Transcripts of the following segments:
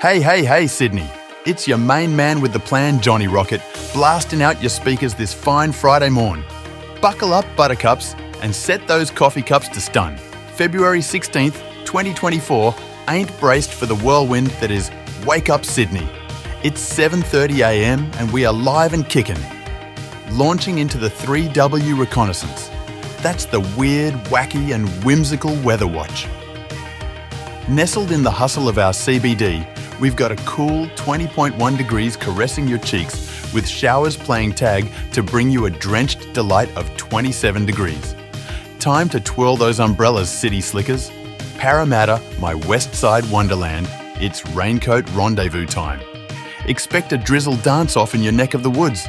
Hey, hey, hey, Sydney. It's your main man with the plan, Johnny Rocket, blasting out your speakers this fine Friday morn. Buckle up, buttercups, and set those coffee cups to stun. February 16th, 2024 ain't braced for the whirlwind that is Wake Up Sydney. It's 7:30 a.m. and we are live and kicking. Launching into the 3W reconnaissance. That's the weird, wacky, and whimsical weather watch. Nestled in the hustle of our CBD, we've got a cool 20.1 degrees caressing your cheeks with showers playing tag to bring you a drenched delight of 27 degrees. Time to twirl those umbrellas, city slickers. Parramatta, my west side wonderland, it's raincoat rendezvous time. Expect a drizzle dance off in your neck of the woods.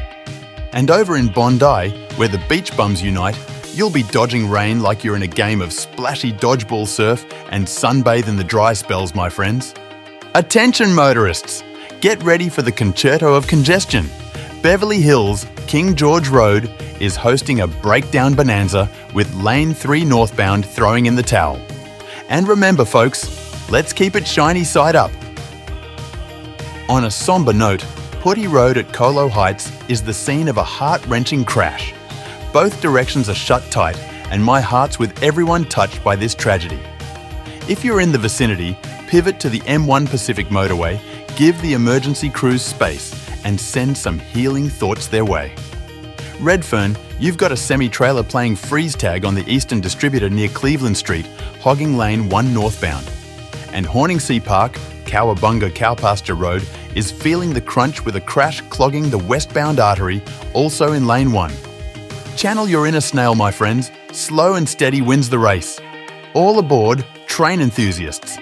And over in Bondi, where the beach bums unite, you'll be dodging rain like you're in a game of splashy dodgeball surf and sunbathe in the dry spells, my friends. Attention, motorists! Get ready for the concerto of congestion. Beverly Hills, King George Road, is hosting a breakdown bonanza with Lane 3 northbound throwing in the towel. And remember, folks, let's keep it shiny side up. On a somber note, Putty Road at Colo Heights is the scene of a heart wrenching crash. Both directions are shut tight, and my heart's with everyone touched by this tragedy. If you're in the vicinity, pivot to the M1 Pacific motorway, give the emergency crews space, and send some healing thoughts their way. Redfern, you've got a semi trailer playing freeze tag on the eastern distributor near Cleveland Street, hogging lane 1 northbound. And Horningsea Park, Cowabunga Cowpasture Road, is feeling the crunch with a crash clogging the westbound artery, also in lane 1. Channel your inner snail, my friends. Slow and steady wins the race. All aboard, train enthusiasts.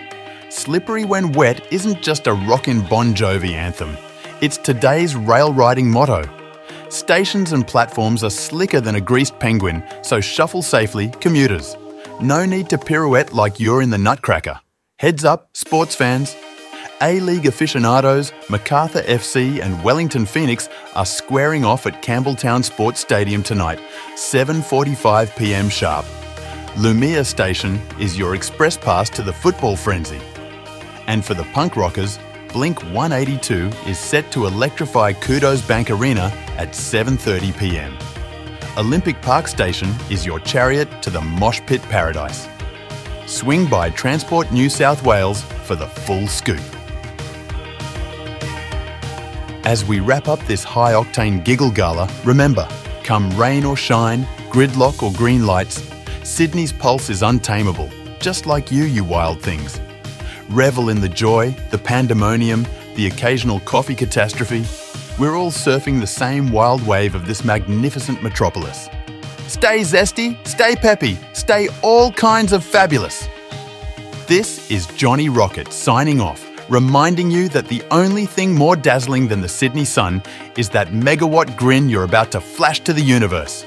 Slippery When Wet isn't just a rockin' Bon Jovi anthem. It's today's rail riding motto. Stations and platforms are slicker than a greased penguin, so shuffle safely, commuters. No need to pirouette like you're in the Nutcracker. Heads up, sports fans. A-League aficionados, Macarthur FC and Wellington Phoenix are squaring off at Campbelltown Sports Stadium tonight, 7:45 p.m. sharp. Leumeah Station is your express pass to the football frenzy. And for the punk rockers, Blink 182 is set to electrify Qudos Bank Arena at 7:30 p.m. Olympic Park Station is your chariot to the mosh pit paradise. Swing by Transport New South Wales for the full scoop. As we wrap up this high octane giggle gala, remember, come rain or shine, gridlock or green lights, Sydney's pulse is untamable, just like you, you wild things. Revel in the joy, the pandemonium, the occasional coffee catastrophe. We're all surfing the same wild wave of this magnificent metropolis. Stay zesty, stay peppy, stay all kinds of fabulous. This is Johnny Rocket signing off, reminding you that the only thing more dazzling than the Sydney sun is that megawatt grin you're about to flash to the universe.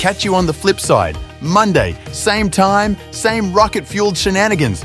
Catch you on the flip side, Monday, same time, same rocket fueled shenanigans.